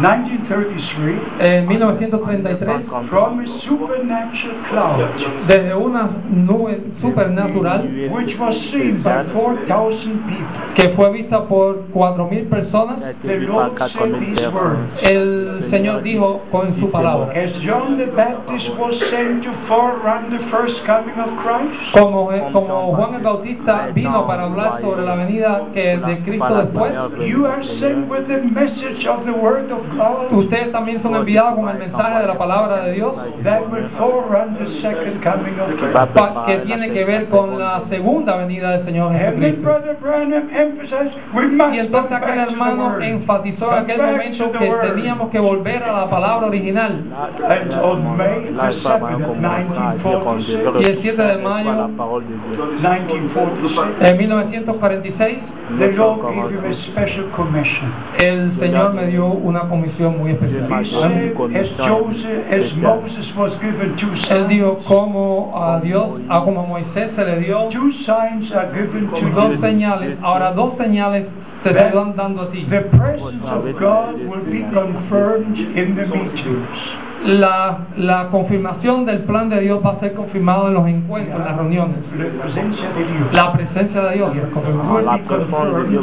1933, de 1933, from a supernatural cloud, desde una nube supernatural which was seen by 4,000 people, que fue vista por 4.000 personas, the Lord said these words. el Señor dijo con su palabra. As John the Baptist was sent to forerun the first coming of Christ, Como, como Juan el Bautista vino para hablar sobre la venida que de Cristo después, you are sent with the message of the Word of ustedes también son enviados con el mensaje de la palabra de Dios que tiene que ver con la segunda venida del Señor Jesucristo. Y entonces aquel hermano enfatizó en aquel momento que teníamos que volver a la palabra original. And on May the 7th of 1946, Y el 7 de mayo la parole de Dieu. 1946, En 1946 the Lord gave him a special commission. el Señor me dio una comisión muy especial. said, as Joseph, as Moses was given two Él dijo signs, como a Dios, a como a Moisés se le dio two signs are given to dos you. señales. Ahora dos señales te están dando a ti. The presence of God will be confirmed in the meetings. La, la confirmación del plan de Dios va a ser confirmado en los encuentros, en las reuniones. La presencia de Dios La presencia de Dios.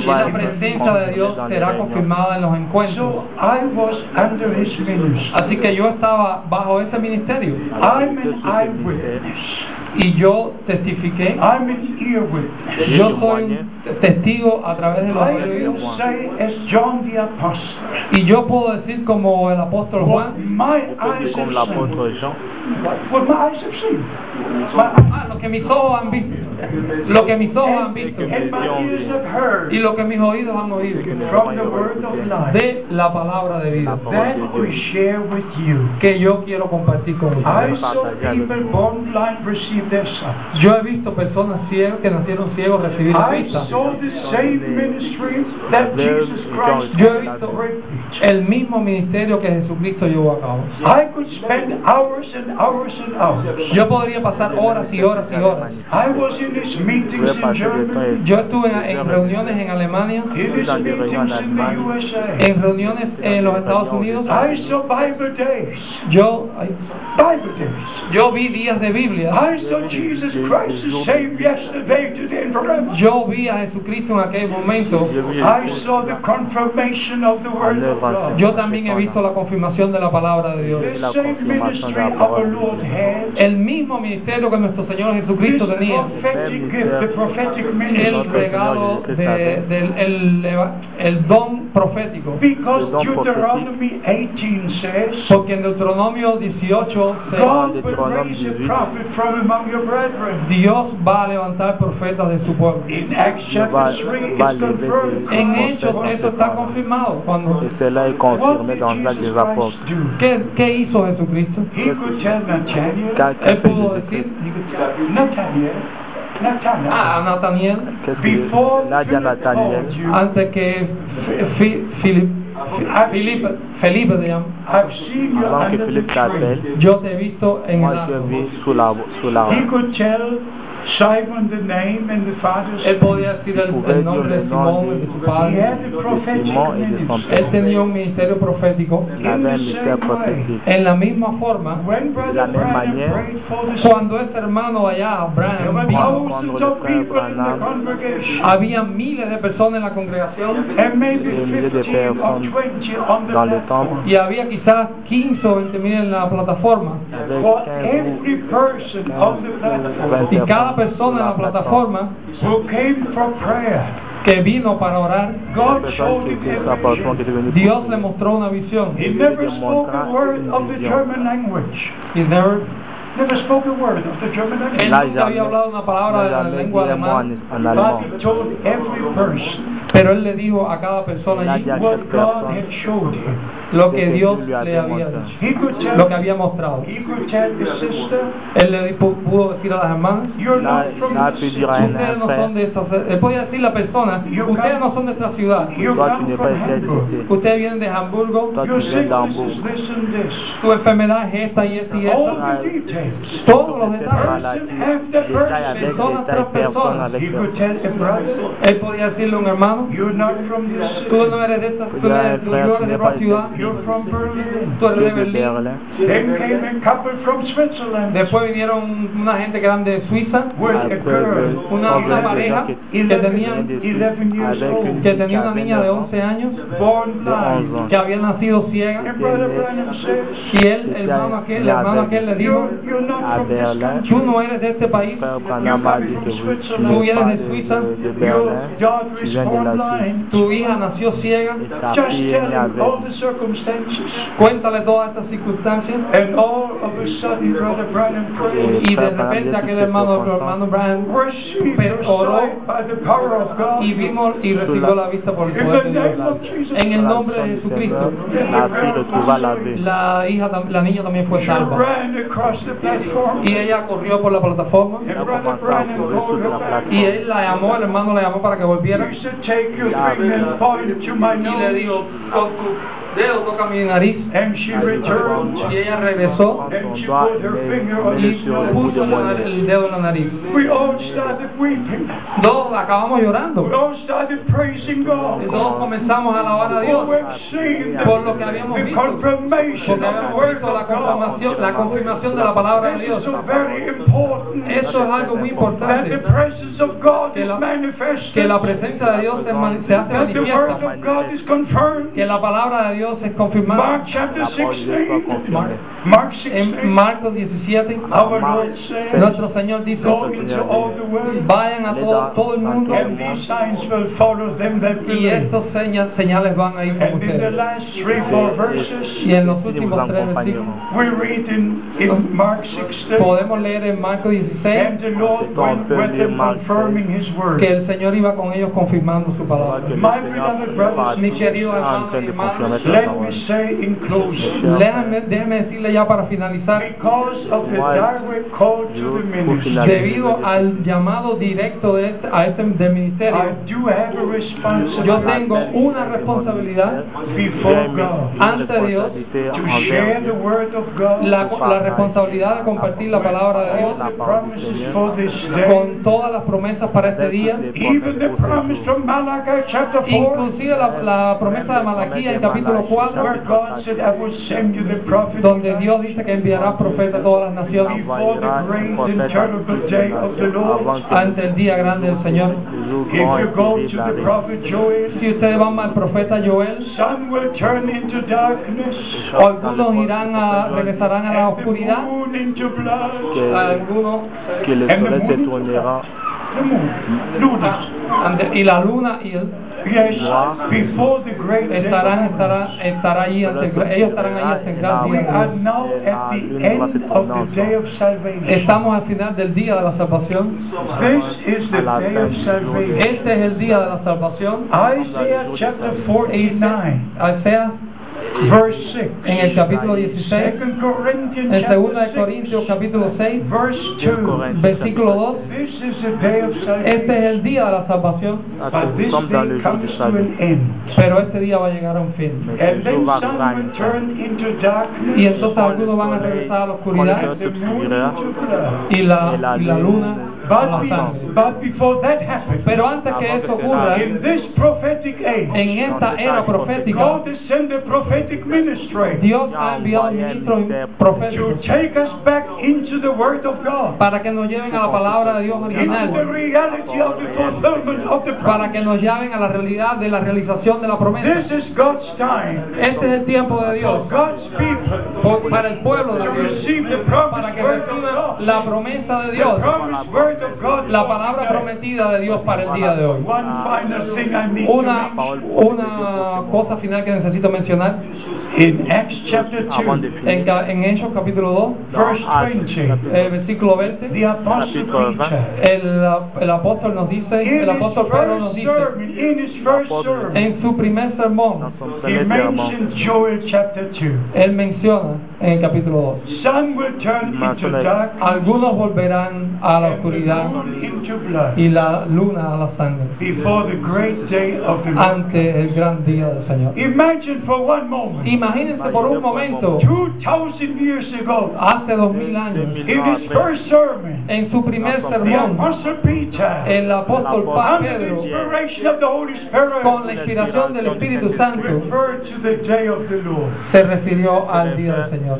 Y la presencia de Dios será confirmada en los encuentros. So I was under his ministry. Así que yo estaba bajo ese ministerio y yo testifiqué. Yo soy un testigo a través de los I oídos. Y yo puedo decir como el apóstol Juan, my On peut eyes dire comme have seen. l'apôtre Jean, Lo que mis ojos han visto, y lo que mis oídos han oído. De la palabra de vida. Que yo quiero compartir con I ustedes. Yo he visto personas ciegas que nacieron ciegos recibir la vista. saw the same ministry that Jesus Christ Yo he visto el mismo ministerio que Jesucristo llevó a cabo. I could spend hours and hours and hours. Yo podría pasar horas y horas y horas. Yo estuve en reuniones en Alemania, en reuniones en los Estados Unidos. Yo, yo vi días de Biblia. Yo vi a Jesucristo en aquel momento. I saw the confirmation of the Word of God. Yo también he visto la confirmación de la palabra de Dios. El mismo ministerio que nuestro Señor Jesucristo tenía. The prophetic El regalo de- del el, el don profético. Because Deuteronomy 18 says, Porque en Deuteronomio 18 se- God will raise a prophet from among your brethren. Dios va a levantar profetas de su pueblo. In Acts chapter 3, it's confirmed. En Hechos eso está confirmado. Cuando, et cela est What confirmé did dans l'acte Jesus des apôtres. Christ do? ¿qué, qué hizo Jesucristo? He could tell Nathaniel, Quand- Él pudo decir, Nathaniel, a Nathaniel, you, antes que Filip, Felipe, Felipe avant que under the Philippe t'appelle, yo te he visto en árbol. He could tell Simon the name and the father's Él podía decir el, nombre de Simón y de- su He padre. had a prophetic ministry. Él tenía un ministerio profético. En la misma forma, When Brother Branham prayed for the cuando ese hermano allá, there were Abraham, vino, thousands of people in the congregation, había miles de personas en la congregación and maybe Des milliers de 15 or personnes 20 on the dans le platform. temple. y había quizás 15 o 20 mil en la plataforma. Avec For 15 every person on the platform Y cada persona en la plataforma who came for prayer, que vino para orar, God showed him vision. Dios le mostró una visión. He never spoke a word of the German language. Y never- Never spoke a word of the German él language. Nunca había hablado una palabra de la lengua alemana, en, en allemand. But he told every person pero él le dijo a cada persona allí what God had showed him. lo que Dios le había dicho, He could tell lo que había mostrado. he could tell the sister, Él le pudo decir a las hermanas, ustedes no son de esta él podía decir a la persona, ustedes no son de esta ciudad, ustedes vienen de Hamburgo, tu viens sickness d'Hambourg. is this and this. tu enfermedad es esta y esta y esta. Todos los He could personne. tell a brother, Él podía decirle a un hermano, tú no eres de esta, tú eres, tú eres de otra ciudad, tú eres de Berlín. Berlin. Then came a couple from Switzerland Después vinieron una gente que eran de Suiza, with a Après, girl, una, una pareja que tenían, que tenía una niña de 11 años born de 11 blind. ans. que había nacido ciega y él, el hermano aquel, el hermano aquel le dijo, tú no eres de este país, Tú n'es vienes de de, Suiza. tu hija nació ciega, cuéntale todas estas circunstancias. And all of a sudden, Brother Branham prayed. y de repente aquel hermano, hermano Brian oró y vimos y recibió la vista por el poder de Dios. En el nombre de Jesucristo, la hija, la niña también fue salva y ella corrió por la plataforma. Y él la llamó, el hermano la llamó para que volviera. Y le dijo, con tu dedo toca mi nariz. And she returned. y ella regresó. And she put her finger on y puso la nariz- el dedo en la nariz. We all started weeping. Todos acabamos llorando. We all started praising Y todos comenzamos a alabar a Dios por lo que habíamos visto. Porque habíamos visto confirmación, la confirmación de la palabra de This Dios. is so very important. Eso es algo muy That importante. the presence of God Que is la- manifested. Que la presencia de Dios se, mani- se hace That the word manifiesta. of God is confirmed. Que la palabra de Dios es confirmada. Mark chapter La parole de Dieu soit 16. confirmée. Mark En 16. Marcos 17, Our Lord said, nuestro Señor dice, Go into all the world. vayan a todo, todo el mundo And these signs will follow them that y señas, señales van a ir con And in the ustedes. last three, four verses, Y en los últimos tres versículos accompagneront. we read in, in Mark 16, podemos leer en Marcos 16 and the Lord went with them confirming His word. que el Señor iba con ellos confirmando su palabra. Que le My Seigneur beloved brothers, passe mis queridos en hermanos train y de hermanas, confirmer sa Let me parole. say in closing, Déjame, déjeme decirle ya para finalizar, because of the Why? direct call to You the put in ministry, la- debido al llamado directo de este, a este del I ministerio, do have a yo tengo una responsabilidad before God ante Dios to share the word of God, la, la responsabilidad de compartir la palabra de Dios. Con todas las promesas para este día, even the promise from Malachi chapter 4, inclusive la, la promesa de Malaquía en capítulo 4, where God said, I will send you the prophet donde Dios dice que enviará profetas a todas las naciones. Ante el día grande del Señor. If you go to the prophet Joel, Si ustedes van al profeta Joel, sun will turn into darkness, algunos irán a, regresarán a la oscuridad. Que, algunos que le soleil se tournera y la luna y el- before the great day. estarán estarán estará allí ellos estarán ahí hasta el gran We día. are now at the end of the day of salvation. Estamos al final del día de la salvación. This is the day of salvation. Este es el día de la salvación. Isaiah chapter 49, Isaías verse 6. en el capítulo 16, Second Corinthians en chapter 2 de 6, Corintios capítulo 6, verse 2. versículo 2. This is the day of Este es el día de la salvación, end. pero este día va a llegar a un fin. Y entonces algunos van a regresar a la oscuridad y la, y la luna But, be- but before that happens, Pero antes que eso ocurra, in this prophetic age, en esta era profética, God has sent a prophetic ministry. Dios ha enviado ministros to proféticos take us back into the Word of God, para que nos lleven a la palabra de Dios into the original, reality of the fulfillment of the para que promise. nos lleven a la realidad de la realización de la promesa. This is God's time. Este es el tiempo de for Dios God's people por- para el pueblo to de Dios, receive the para que reciban God. la promesa de The Dios, promised Word of God. la for palabra today. prometida de Dios para el día de hoy. Una, una cosa final que necesito mencionar, In Acts chapter Avant de 2, finir, en, en Hechos capítulo 2, verse Actes, 20, chapitre eh, versículo 20, the Apostle el, el apóstol nos dice, in el apóstol Pedro nos dice, sermon, en su primer sermón, dans son he premier serment, mentioned Joel chapter 2. él menciona en el capítulo 2, Sun will turn into Mentioned. darkness algunos volverán a la the oscuridad y la luna a la sangre, before the great day of the Lord. ante el gran día del Señor. Imagine for one moment, Imagínense por un momento, 2,000 years ago, hace dos mil años, in his first sermon, en su primer sermón, Apostle Peter, el apóstol Pedro, inspiration of the Holy Spirit, con la inspiración del Espíritu Santo, referred to the day of the Lord. se refirió al día del Señor.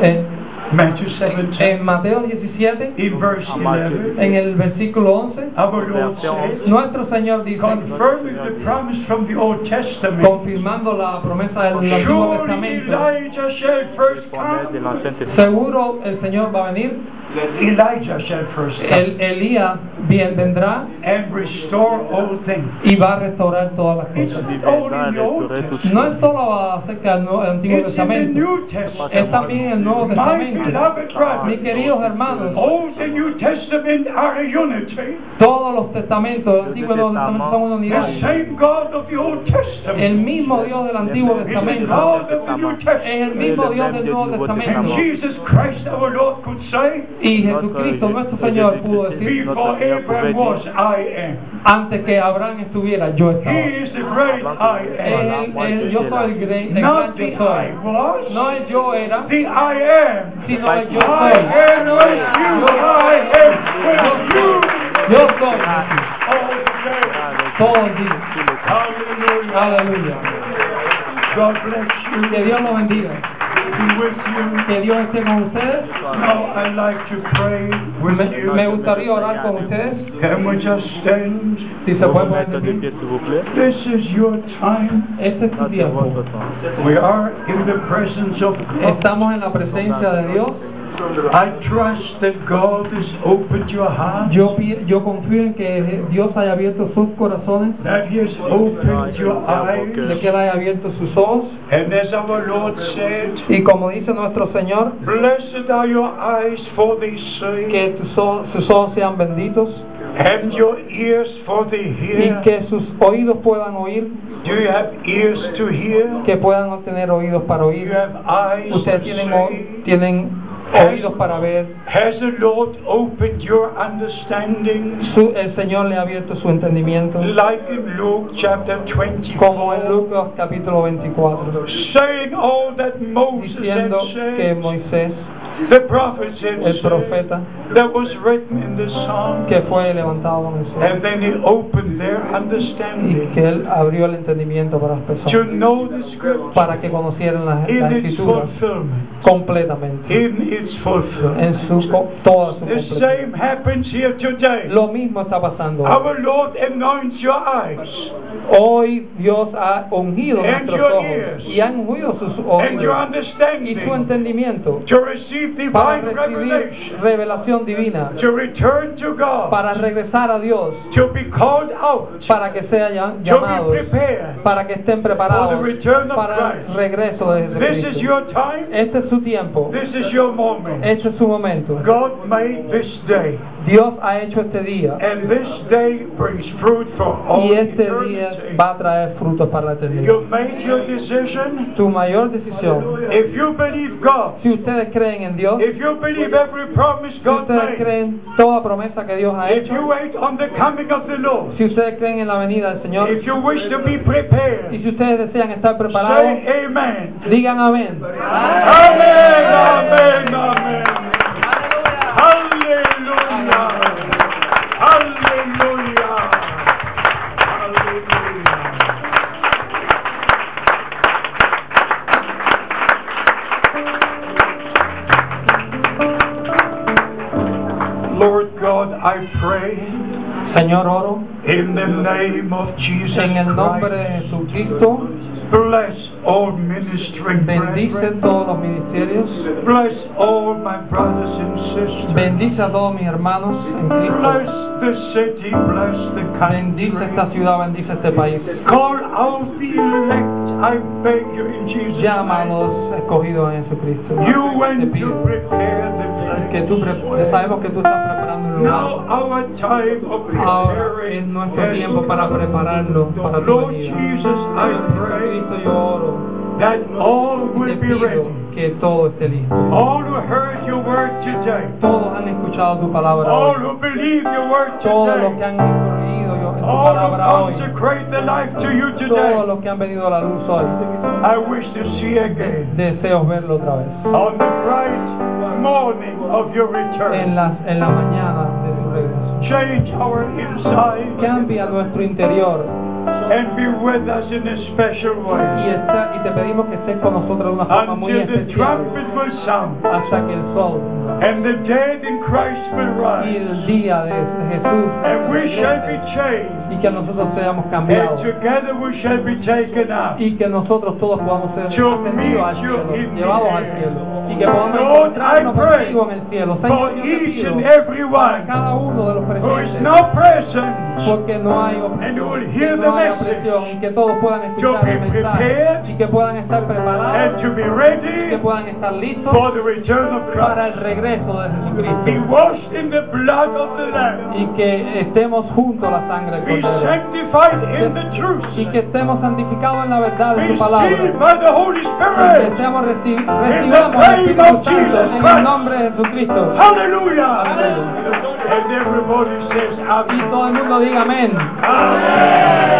In Matthew référence au jour du 17, Seigneur. Matthew en, 17, en Mateo 17, in verse Matthew. 11, en el versículo 11, our Lord said, nuestro Señor dice, confirming the promise from the Old Testament, confirmando la promesa del Antiguo surely Testamento, Elijah shall first come. seguro el Señor va a venir, Elijah shall first come el Elías bien vendrá and restore all things. y va a restaurar todas las It's cosas. not only Viendra in the Old restaurer Testament, toutes No es solo acerca del Antiguo it's in the Testamento, es también el Nuevo Testamento. Mis queridos hermanos, Old and New Testament are a unity. todos los testamentos del Antiguo y Nuevo Testamento son una unidad. The same God of the Old El Testament mismo Dios del Antiguo Testamento es el mismo Dios del Nuevo Testamento. Jesus Christ our Lord could say, Y Jesucristo, nuestro Señor, pudo decir, antes que Abraham estuviera, yo estaba. El, el- yo soy el gran, el gran yo soy. No es yo era, sino el yo soy. Yo soy. Todo el día. Aleluya. Que Dios los bendiga. Be with you. Que Dios esté con ustedes. Now I'd like to pray with Me, you. me gustaría orar con ustedes. Can we just stand? Si se puede poner de pie. This is your time. Este es tu tiempo. We are in the presence of God. Estamos en la presencia de Dios. I trust that God has opened your heart, Yo, yo confío en que Dios haya abierto sus corazones, that He has opened your eyes, de que Él haya abierto sus ojos. and as our Lord said, Y como dice nuestro Señor, Blessed are your eyes for they see, que tus ojos, sus ojos sean benditos and your ears for they y hear. que sus oídos puedan oír, Do you have ears to hear? que puedan tener oídos para Do you oír. have eyes Ustedes tienen, tienen oídos para ver. Has the Lord opened your understanding? Su- el Señor le ha abierto su entendimiento, Like in Luke chapter como en 24, Lucas capítulo 24, saying all that Moses had diciendo que said, Moisés, the prophets had el profeta, that was written in the Psalm, que fue levantado en el cielo, and then he opened their y understanding que Él abrió el entendimiento para las to personas, know the scripture para que conocieran las, escrituras fulfillment. completamente, In its fulfillment. en su, toda su The same happens here today. Lo mismo está pasando. hoy. Our Lord anoints your eyes Hoy Dios ha ungido And nuestros your ojos ears. y ha ungido sus and your oídos y su understanding entendimiento to receive para recibir revelación divina, to return to God, para regresar a Dios, to be called out, para que sean ya- to be llamados, para que estén for preparados. the return of para el regreso de This is Jesucristo. your time. Este es su tiempo, This is your moment. este es su momento. God made this day, Dios ha hecho este día. And this day brings fruit for all y este día va a traer frutos para la eternidad. You made your decision. Tu mayor decisión, If you believe God, si ustedes creen en Dios, Dios, if you believe every promise si ustedes creen toda promesa que Dios ha if hecho, you wait on the coming of the Lord, si ustedes creen en la venida del Señor, if you wish to be prepared, y si ustedes desean estar preparados, say amen. digan amén. Amén, amén, amén. Aleluya. Aleluya. Lord, I pray Señor, oro in the name of Jesus en el nombre de. Jesucristo. Bless all ministering Bendice todos los ministerios. Bless all my brothers and sisters. Bendice a todos mis hermanos en Cristo. Bless the city, bless the Bendice esta ciudad, bendice este país. Call out the elect, I beg you in Jesus' Llama a los escogidos en Jesucristo. You Te went to pido prepare the que tú sabemos que tú estás preparando. Now our time of Ahora es nuestro tiempo para come. prepararlo para tu Lord venida. Jesus, I pray Cristo yo oro that all will be ready. que todo esté listo. All who heard your word today, Todos han escuchado tu palabra all hoy. who believe your word Todos los que han en tu all who palabra hoy. consecrate their life to you Todos today, los que han venido a la luz hoy. I wish to see again Deseo verlo otra vez. on the bright morning of your En return. la, en la mañana. Change our inside. Cambia nuestro interior and be with us in a special y, way está, y te pedimos que estés con nosotros de una forma muy until the especial. trumpet will sound. Hasta que el sol. And the dead in Christ will y rise. el día de Jesús. And we shall be changed, y que nosotros seamos and together we shall be taken up. y que nosotros todos podamos ser ascendidos al cielo, llevados al cielo. Y que podamos Lord, encontrarnos I pray contigo en el cielo. For Señor, yo te each pido and every para one cada uno de los who is present porque no hay and who will hear the y que todos puedan escuchar el mensaje y que puedan estar preparados y que puedan estar listos for the return of para el regreso de Be Jesucristo washed in the blood of the Lamb. y que estemos junto a la sangre Be Cordero. sanctified in the truth. y que estemos santificados en la verdad de su palabra. sealed by the Holy y que the recibamos el Espíritu Santo en el nombre de Jesucristo. Says, y todo el mundo diga amén. Amen.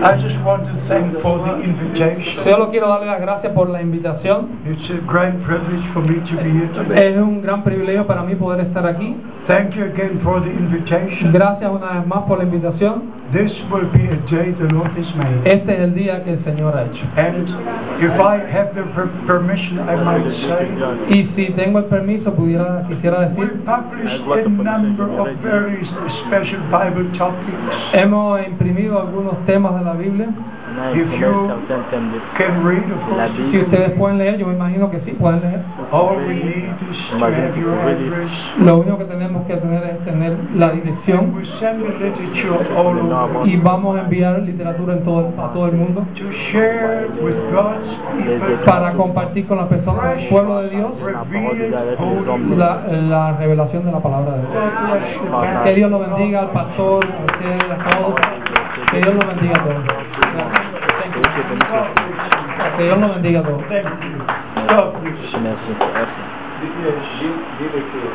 I just want to thank for the invitation. solo quiero darle las gracias por la invitación It's a great privilege for me to be here today. es un gran privilegio para mí poder estar aquí Thank you again for the invitation. gracias una vez más por la invitación This will be a day the Lord has made. este es el día que el Señor ha hecho And if I have the per- permission, I might say, y si tengo el permiso pudiera quisiera we decir published a number of very special Bible topics. hemos imprimido algunos temas de la Biblia If you can read, of course. si ustedes pueden leer yo me imagino que sí pueden leer. All we need is to have your address. lo único que tenemos que tener es tener la And dirección. We send the literature all over y vamos a enviar literatura en todo, a todo el mundo. To share with God's people. Para compartir con las personas del pueblo de Dios. Holy la, la revelación de la palabra de Dios. Que Dios lo bendiga al pastor, a ustedes, a todos. Que Dios lo bendiga a todos. Que Dios lo bendiga a